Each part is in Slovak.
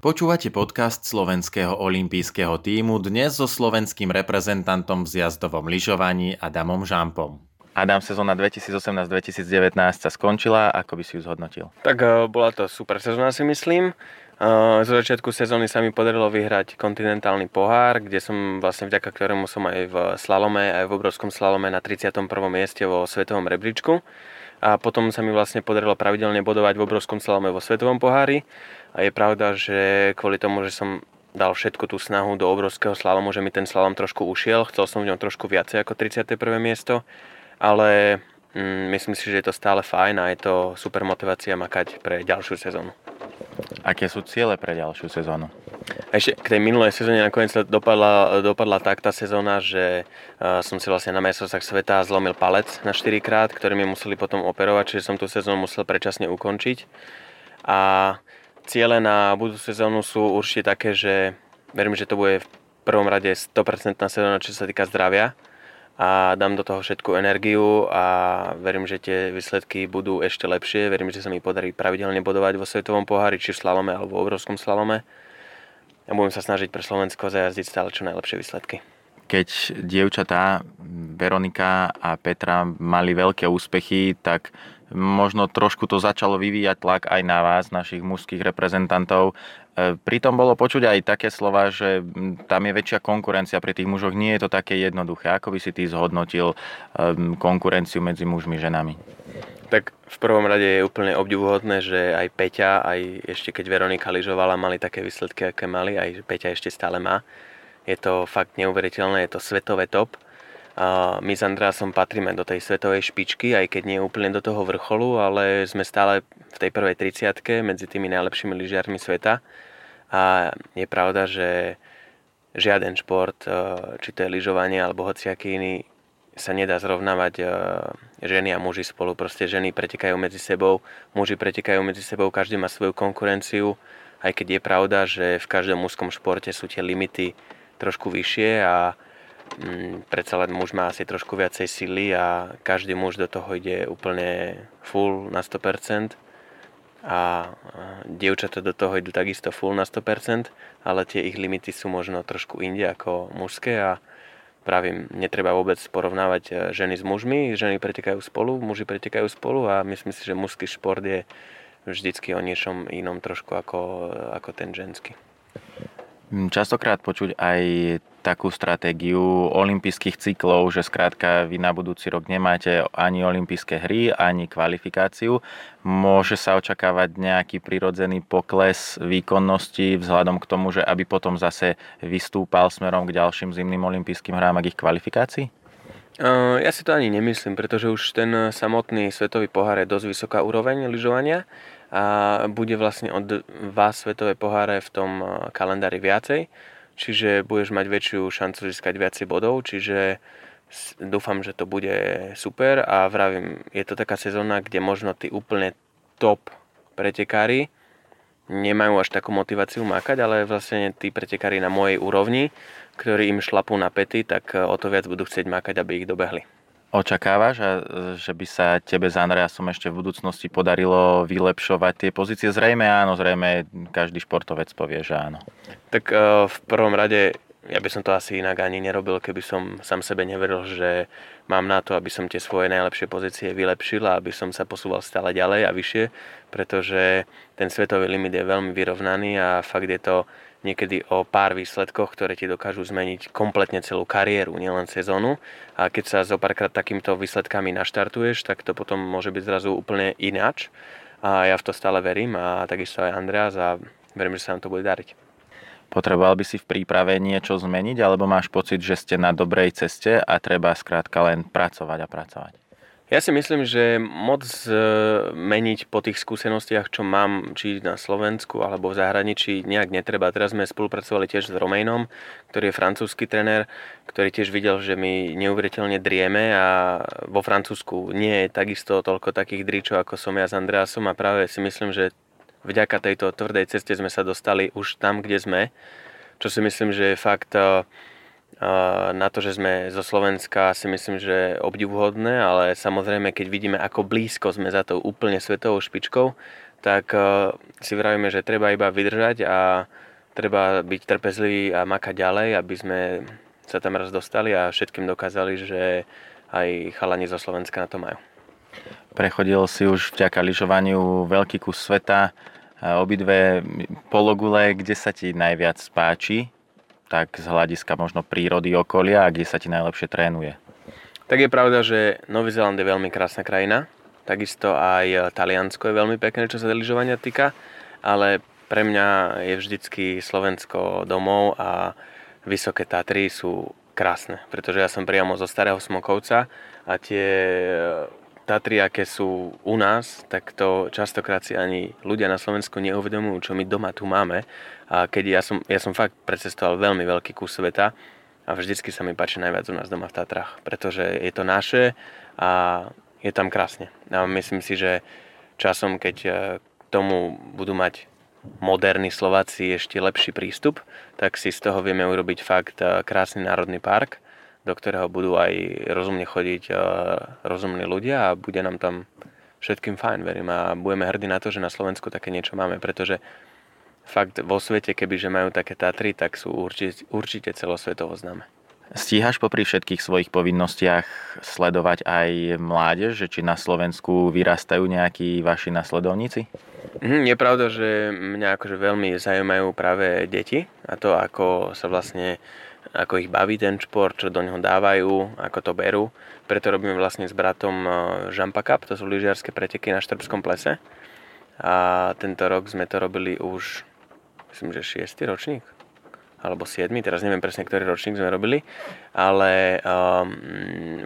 Počúvate podcast slovenského olympijského týmu dnes so slovenským reprezentantom v zjazdovom lyžovaní Adamom Žampom. Adam, sezóna 2018-2019 sa skončila, ako by si ju zhodnotil? Tak eh, bola to super sezóna si myslím. Eh, zo začiatku sezóny sa mi podarilo vyhrať kontinentálny pohár, kde som vlastne vďaka ktorému som aj v slalome, aj v obrovskom slalome na 31. mieste vo svetovom rebríčku. A potom sa mi vlastne podarilo pravidelne bodovať v obrovskom slalome vo svetovom pohári a je pravda, že kvôli tomu, že som dal všetku tú snahu do obrovského slalomu, že mi ten slalom trošku ušiel. Chcel som v ňom trošku viacej ako 31. miesto, ale mm, myslím si, že je to stále fajn a je to super motivácia makať pre ďalšiu sezónu. Aké sú ciele pre ďalšiu sezónu? Ešte k tej minulej sezóne nakoniec dopadla, dopadla tak tá sezóna, že uh, som si vlastne na majstrovstvách sveta zlomil palec na 4 krát, ktorý mi museli potom operovať, čiže som tú sezónu musel predčasne ukončiť. A ciele na budúcu sezónu sú určite také, že verím, že to bude v prvom rade 100% sezóna, čo sa týka zdravia a dám do toho všetku energiu a verím, že tie výsledky budú ešte lepšie. Verím, že sa mi podarí pravidelne bodovať vo svetovom pohári, či v slalome alebo v obrovskom slalome. A budem sa snažiť pre Slovensko zajazdiť stále čo najlepšie výsledky. Keď dievčatá Veronika a Petra mali veľké úspechy, tak možno trošku to začalo vyvíjať tlak aj na vás, našich mužských reprezentantov. E, pritom bolo počuť aj také slova, že tam je väčšia konkurencia pri tých mužoch. Nie je to také jednoduché. Ako by si ty zhodnotil konkurenciu medzi mužmi a ženami? Tak v prvom rade je úplne obdivuhodné, že aj Peťa, aj ešte keď Veronika lyžovala, mali také výsledky, aké mali, aj Peťa ešte stále má. Je to fakt neuveriteľné, je to svetové top my s Andreasom patríme do tej svetovej špičky, aj keď nie úplne do toho vrcholu, ale sme stále v tej prvej 30 medzi tými najlepšími lyžiarmi sveta. A je pravda, že žiaden šport, e, či to je lyžovanie alebo hociaký iný, sa nedá zrovnávať e, ženy a muži spolu. Proste ženy pretekajú medzi sebou, muži pretekajú medzi sebou, každý má svoju konkurenciu, aj keď je pravda, že v každom mužskom športe sú tie limity trošku vyššie a Mm, predsa len muž má asi trošku viacej sily a každý muž do toho ide úplne full na 100% a dievčatá do toho idú takisto full na 100%, ale tie ich limity sú možno trošku inde ako mužské a pravím, netreba vôbec porovnávať e, ženy s mužmi, ženy pretekajú spolu, muži pretekajú spolu a myslím si, že mužský šport je vždycky o niečom inom trošku ako, ako ten ženský. Mm, častokrát počuť aj takú stratégiu olympijských cyklov, že skrátka vy na budúci rok nemáte ani olympijské hry, ani kvalifikáciu. Môže sa očakávať nejaký prirodzený pokles výkonnosti vzhľadom k tomu, že aby potom zase vystúpal smerom k ďalším zimným olympijským hrám a k ich kvalifikácii? Ja si to ani nemyslím, pretože už ten samotný svetový pohár je dosť vysoká úroveň lyžovania a bude vlastne od vás svetové poháre v tom kalendári viacej, čiže budeš mať väčšiu šancu získať viacej bodov, čiže dúfam, že to bude super a vravím, je to taká sezóna, kde možno tí úplne top pretekári nemajú až takú motiváciu makať, ale vlastne tí pretekári na mojej úrovni, ktorí im šlapú na pety, tak eh, o to viac budú chcieť makať, aby ich dobehli. Očakávaš, že by sa tebe s Andreasom ešte v budúcnosti podarilo vylepšovať tie pozície? Zrejme áno, zrejme každý športovec povie, že áno. Tak e, v prvom rade ja by som to asi inak ani nerobil, keby som sám sebe neveril, že mám na to, aby som tie svoje najlepšie pozície vylepšil a aby som sa posúval stále ďalej a vyššie, pretože ten svetový limit je veľmi vyrovnaný a fakt je to niekedy o pár výsledkoch, ktoré ti dokážu zmeniť kompletne celú kariéru, nielen sezónu. A keď sa zo párkrát takýmto výsledkami naštartuješ, tak to potom môže byť zrazu úplne ináč. A ja v to stále verím a takisto aj Andreas a verím, že sa nám to bude dariť. Potreboval by si v príprave niečo zmeniť, alebo máš pocit, že ste na dobrej ceste a treba skrátka len pracovať a pracovať? Ja si myslím, že moc e, meniť po tých skúsenostiach, čo mám, či na Slovensku alebo v zahraničí, nejak netreba. Teraz sme spolupracovali tiež s Romejnom, ktorý je francúzsky trenér, ktorý tiež videl, že my neuveriteľne drieme a vo Francúzsku nie je takisto toľko takých dričov, ako som ja s Andreasom a práve si myslím, že vďaka tejto tvrdej ceste sme sa dostali už tam, kde sme, čo si myslím, že je fakt e, na to, že sme zo Slovenska si myslím, že obdivuhodné, ale samozrejme, keď vidíme, ako blízko sme za tou úplne svetovou špičkou, tak uh, si vravíme, že treba iba vydržať a treba byť trpezlivý a makať ďalej, aby sme sa tam raz dostali a všetkým dokázali, že aj chalani zo Slovenska na to majú. Prechodil si už vďaka lyžovaniu veľký kus sveta, obidve pologule, kde sa ti najviac páči, tak z hľadiska možno prírody okolia a kde sa ti najlepšie trénuje? Tak je pravda, že Nový Zeland je veľmi krásna krajina, takisto aj Taliansko je veľmi pekné, čo sa lyžovania týka, ale pre mňa je vždycky Slovensko domov a Vysoké Tatry sú krásne, pretože ja som priamo zo Starého Smokovca a tie e, Tatry, aké sú u nás, tak to častokrát si ani ľudia na Slovensku neuvedomujú, čo my doma tu máme. A keď ja som, ja som fakt precestoval veľmi veľký kus sveta a vždycky sa mi páči najviac u nás doma v Tatrách, pretože je to naše a je tam krásne. A myslím si, že časom, keď e, k tomu budú mať moderní Slováci ešte lepší prístup, tak si z toho vieme urobiť fakt eh, krásny národný park, do ktorého budú aj rozumne chodiť rozumní ľudia a bude nám tam všetkým fajn, verím. A budeme hrdí na to, že na Slovensku také niečo máme, pretože fakt vo svete, kebyže majú také Tatry, tak sú určite, určite celosvetovo známe. Stíhaš popri všetkých svojich povinnostiach sledovať aj mládež, že či na Slovensku vyrastajú nejakí vaši nasledovníci? Mm, je pravda, že mňa akože veľmi zaujímajú práve deti a to, ako sa vlastne ako ich baví ten šport, čo do neho dávajú, ako to berú. Preto robíme vlastne s bratom Jumpa Cup, to sú lyžiarske preteky na Štrbskom plese. A tento rok sme to robili už, myslím, že 6. ročník alebo 7, teraz neviem presne, ktorý ročník sme robili, ale um,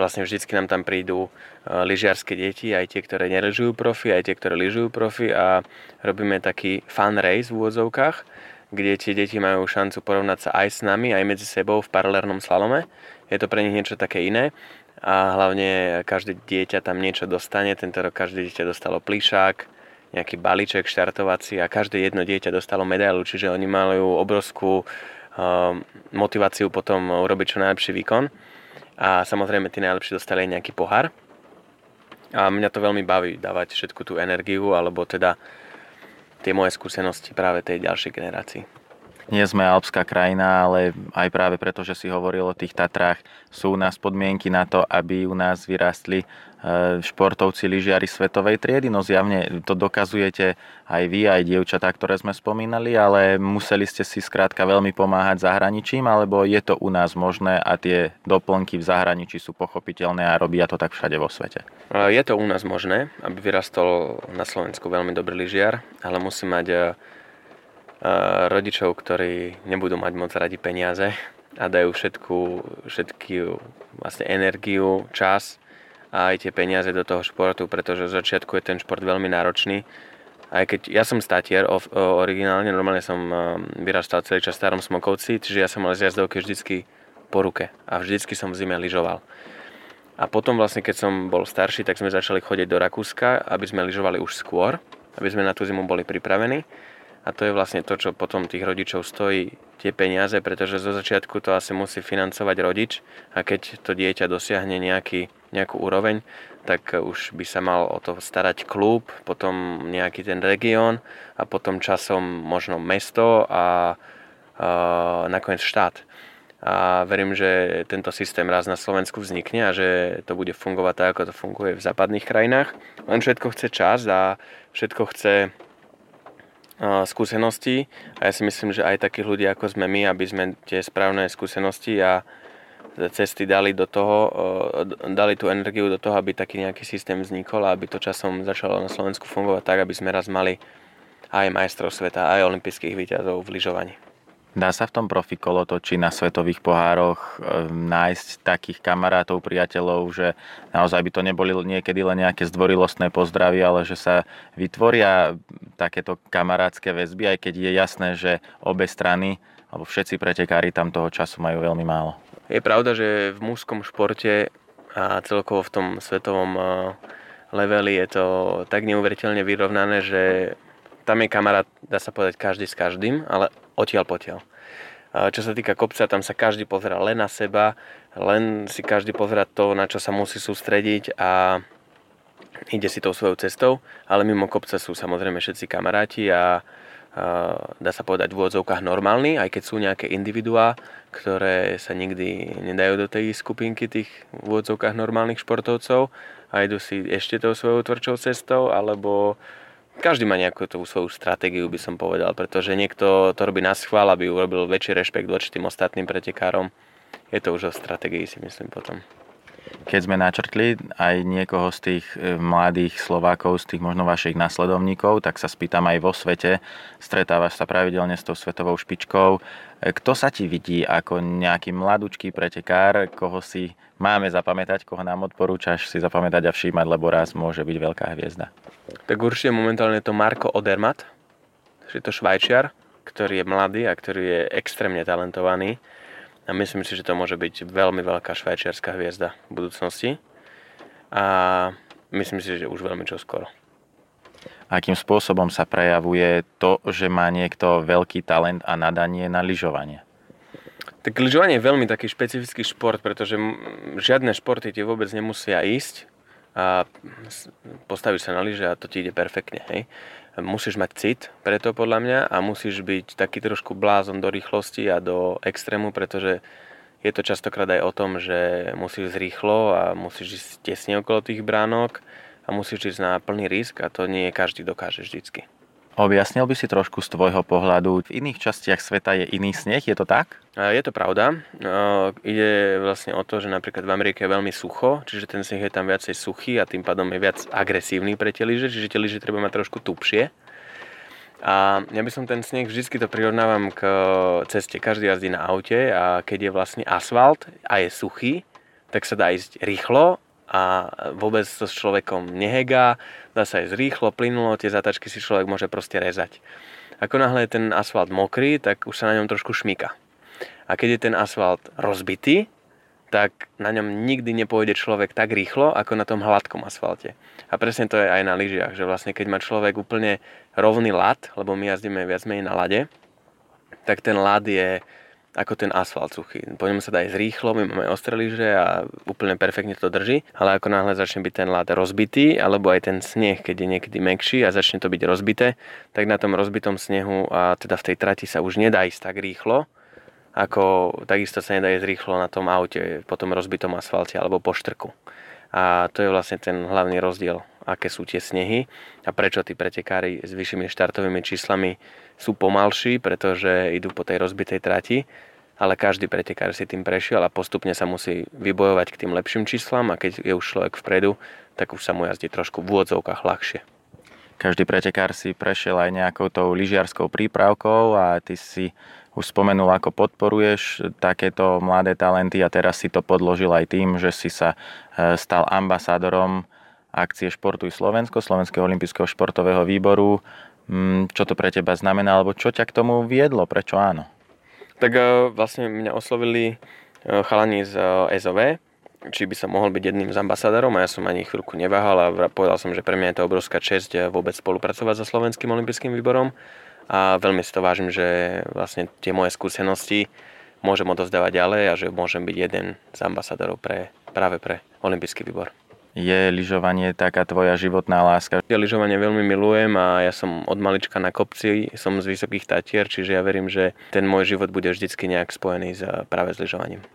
vlastne vždycky nám tam prídu uh, lyžiarske deti, aj tie, ktoré nerežujú profi, aj tie, ktoré lyžujú profi a robíme taký fun race v úvodzovkách, kde tie deti majú šancu porovnať sa aj s nami, aj medzi sebou v paralelnom slalome. Je to pre nich niečo také iné a hlavne každé dieťa tam niečo dostane. Tento rok každé dieťa dostalo plišák, nejaký balíček štartovací a každé jedno dieťa dostalo medailu, čiže oni majú obrovskú Ehm, motiváciu potom urobiť čo najlepší výkon. A samozrejme tí najlepší dostali aj nejaký pohár. A mňa to veľmi baví dávať všetku tú energiu, alebo teda tie moje skúsenosti práve tej ďalšej generácii nie sme alpská krajina, ale aj práve preto, že si hovoril o tých Tatrách, sú u nás podmienky na to, aby u nás vyrastli e, športovci lyžiari svetovej triedy. No zjavne to dokazujete aj vy, aj dievčatá, ktoré sme spomínali, ale museli ste si skrátka veľmi pomáhať zahraničím, alebo je to u nás možné a tie doplnky v zahraničí sú pochopiteľné a robia to tak všade vo svete? Je to u nás možné, aby vyrastol na Slovensku veľmi dobrý lyžiar, ale musí mať e, rodičov, ktorí nebudú mať moc radi peniaze a dajú všetku, všetky vlastne energiu, čas a aj tie peniaze do toho športu, pretože v začiatku je ten šport veľmi náročný. Aj keď ja som statier originálne, normálne som vyrastal celý čas v starom Smokovci, čiže ja som mal z jazdovky vždycky po ruke a vždycky som v zime lyžoval. A potom vlastne, keď som bol starší, tak sme začali chodiť do Rakúska, aby sme lyžovali už skôr, aby sme na tú zimu boli pripravení. A to je vlastne to, čo potom tých rodičov stojí tie peniaze, pretože zo začiatku to asi musí financovať rodič a keď to dieťa dosiahne nejaký, nejakú úroveň, tak už by sa mal o to starať klub, potom nejaký ten región a potom časom možno mesto a, a nakoniec štát. A verím, že tento systém raz na Slovensku vznikne a že to bude fungovať tak, ako to funguje v západných krajinách. Len všetko chce čas a všetko chce skúseností a ja si myslím, že aj takí ľudia ako sme my, aby sme tie správne skúsenosti a cesty dali do toho, dali tú energiu do toho, aby taký nejaký systém vznikol a aby to časom začalo na Slovensku fungovať tak, aby sme raz mali aj majstrov sveta, aj olympijských výťazov v lyžovaní. Dá sa v tom profi kolotoči na svetových pohároch e, nájsť takých kamarátov, priateľov, že naozaj by to neboli niekedy len nejaké zdvorilostné pozdravy, ale že sa vytvoria takéto kamarátske väzby, aj keď je jasné, že obe strany alebo všetci pretekári tam toho času majú veľmi málo. Je pravda, že v mužskom športe a celkovo v tom svetovom e, leveli je to tak neuveriteľne vyrovnané, že tam je kamarát, dá sa povedať, každý s každým, ale odtiaľ potiaľ. Čo sa týka kopca, tam sa každý pozera len na seba, len si každý pozera to, na čo sa musí sústrediť a ide si tou svojou cestou, ale mimo kopca sú samozrejme všetci kamaráti a dá sa povedať v úvodzovkách normálni, aj keď sú nejaké individuá, ktoré sa nikdy nedajú do tej skupinky tých v úvodzovkách normálnych športovcov a idú si ešte tou svojou tvrdšou cestou, alebo každý má nejakú tú svoju stratégiu, by som povedal, pretože niekto to robí na schvál, aby urobil väčší rešpekt voči tým ostatným pretekárom. Je to už o stratégii, si myslím potom keď sme načrtli aj niekoho z tých e, mladých Slovákov, z tých možno vašich nasledovníkov, tak sa spýtam aj vo svete, stretávaš sa pravidelne s tou svetovou špičkou. E, kto sa ti vidí ako nejaký mladúčký pretekár, koho si máme zapamätať, koho nám odporúčaš si zapamätať a všímať, lebo raz môže byť veľká hviezda? Tak určite momentálne je to Marko Odermatt, je to švajčiar, ktorý je mladý a ktorý je extrémne talentovaný a myslím si, že to môže byť veľmi veľká švajčiarská hviezda v budúcnosti. A myslím si, že už veľmi čoskoro. Akým spôsobom sa prejavuje to, že má niekto veľký talent a nadanie na lyžovanie? Tak lyžovanie je veľmi taký špecifický šport, pretože žiadne športy ti vôbec nemusia ísť a postavíš sa na lyže a to ti ide perfektne. Hej? musíš mať cit preto podľa mňa a musíš byť taký trošku blázon do rýchlosti a do extrému, pretože je to častokrát aj o tom, že musíš ísť rýchlo a musíš ísť tesne okolo tých bránok a musíš ísť na plný risk a to nie každý dokáže vždycky. Objasnil by si trošku z tvojho pohľadu, v iných častiach sveta je iný sneh, je to tak? Je to pravda. Ide vlastne o to, že napríklad v Amerike je veľmi sucho, čiže ten sneh je tam viacej suchý a tým pádom je viac agresívny pre tie lyže, čiže tie lyže treba mať trošku tupšie. A ja by som ten sneh vždy to prirovnávam k ceste. Každý jazdí na aute a keď je vlastne asfalt a je suchý, tak sa dá ísť rýchlo a vôbec to s človekom nehegá, dá sa ísť rýchlo, plynulo, tie zatačky si človek môže proste rezať. Ako náhle je ten asfalt mokrý, tak už sa na ňom trošku šmika. A keď je ten asfalt rozbitý, tak na ňom nikdy nepôjde človek tak rýchlo, ako na tom hladkom asfalte. A presne to je aj na lyžiach, že vlastne keď má človek úplne rovný lad, lebo my jazdíme viac menej na lade, tak ten lad je ako ten asfalt suchý. Po ňom sa dá ísť rýchlo, my máme ostré a úplne perfektne to drží, ale ako náhle začne byť ten lát rozbitý, alebo aj ten sneh, keď je niekedy mekší a začne to byť rozbité, tak na tom rozbitom snehu a teda v tej trati sa už nedá ísť tak rýchlo, ako takisto sa nedá ísť rýchlo na tom aute, po tom rozbitom asfalte alebo po štrku. A to je vlastne ten hlavný rozdiel, aké sú tie snehy a prečo tí pretekári s vyššími štartovými číslami sú pomalší, pretože idú po tej rozbitej trati ale každý pretekár si tým prešiel a postupne sa musí vybojovať k tým lepším číslam a keď je už človek vpredu, tak už sa mu jazdí trošku v úvodzovkách ľahšie. Každý pretekár si prešiel aj nejakou tou lyžiarskou prípravkou a ty si už spomenul, ako podporuješ takéto mladé talenty a teraz si to podložil aj tým, že si sa e, stal ambasádorom akcie Športuj Slovensko, Slovenského olympijského športového výboru. Mm, čo to pre teba znamená, alebo čo ťa k tomu viedlo, prečo áno? Tak e, vlastne mňa oslovili e, chalani z e, SOV, či by som mohol byť jedným z ambasádorom a ja som ani chvíľku neváhal a povedal som, že pre mňa je to obrovská čest vôbec spolupracovať so Slovenským olympijským výborom a veľmi si to vážim, že vlastne tie moje skúsenosti môžem odozdávať ďalej a že môžem byť jeden z ambasádorov pre, práve pre olympijský výbor. Je lyžovanie taká tvoja životná láska? Ja lyžovanie veľmi milujem a ja som od malička na kopci, som z Vysokých Tatier, čiže ja verím, že ten môj život bude vždycky nejak spojený s, práve s lyžovaním.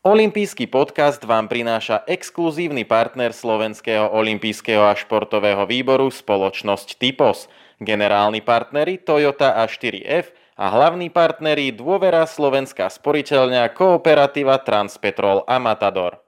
Olympijský podcast vám prináša exkluzívny partner Slovenského olympijského a športového výboru spoločnosť Typos. Generálni partneri Toyota a 4F a hlavní partneri Dôvera Slovenská sporiteľňa Kooperativa Transpetrol a Matador.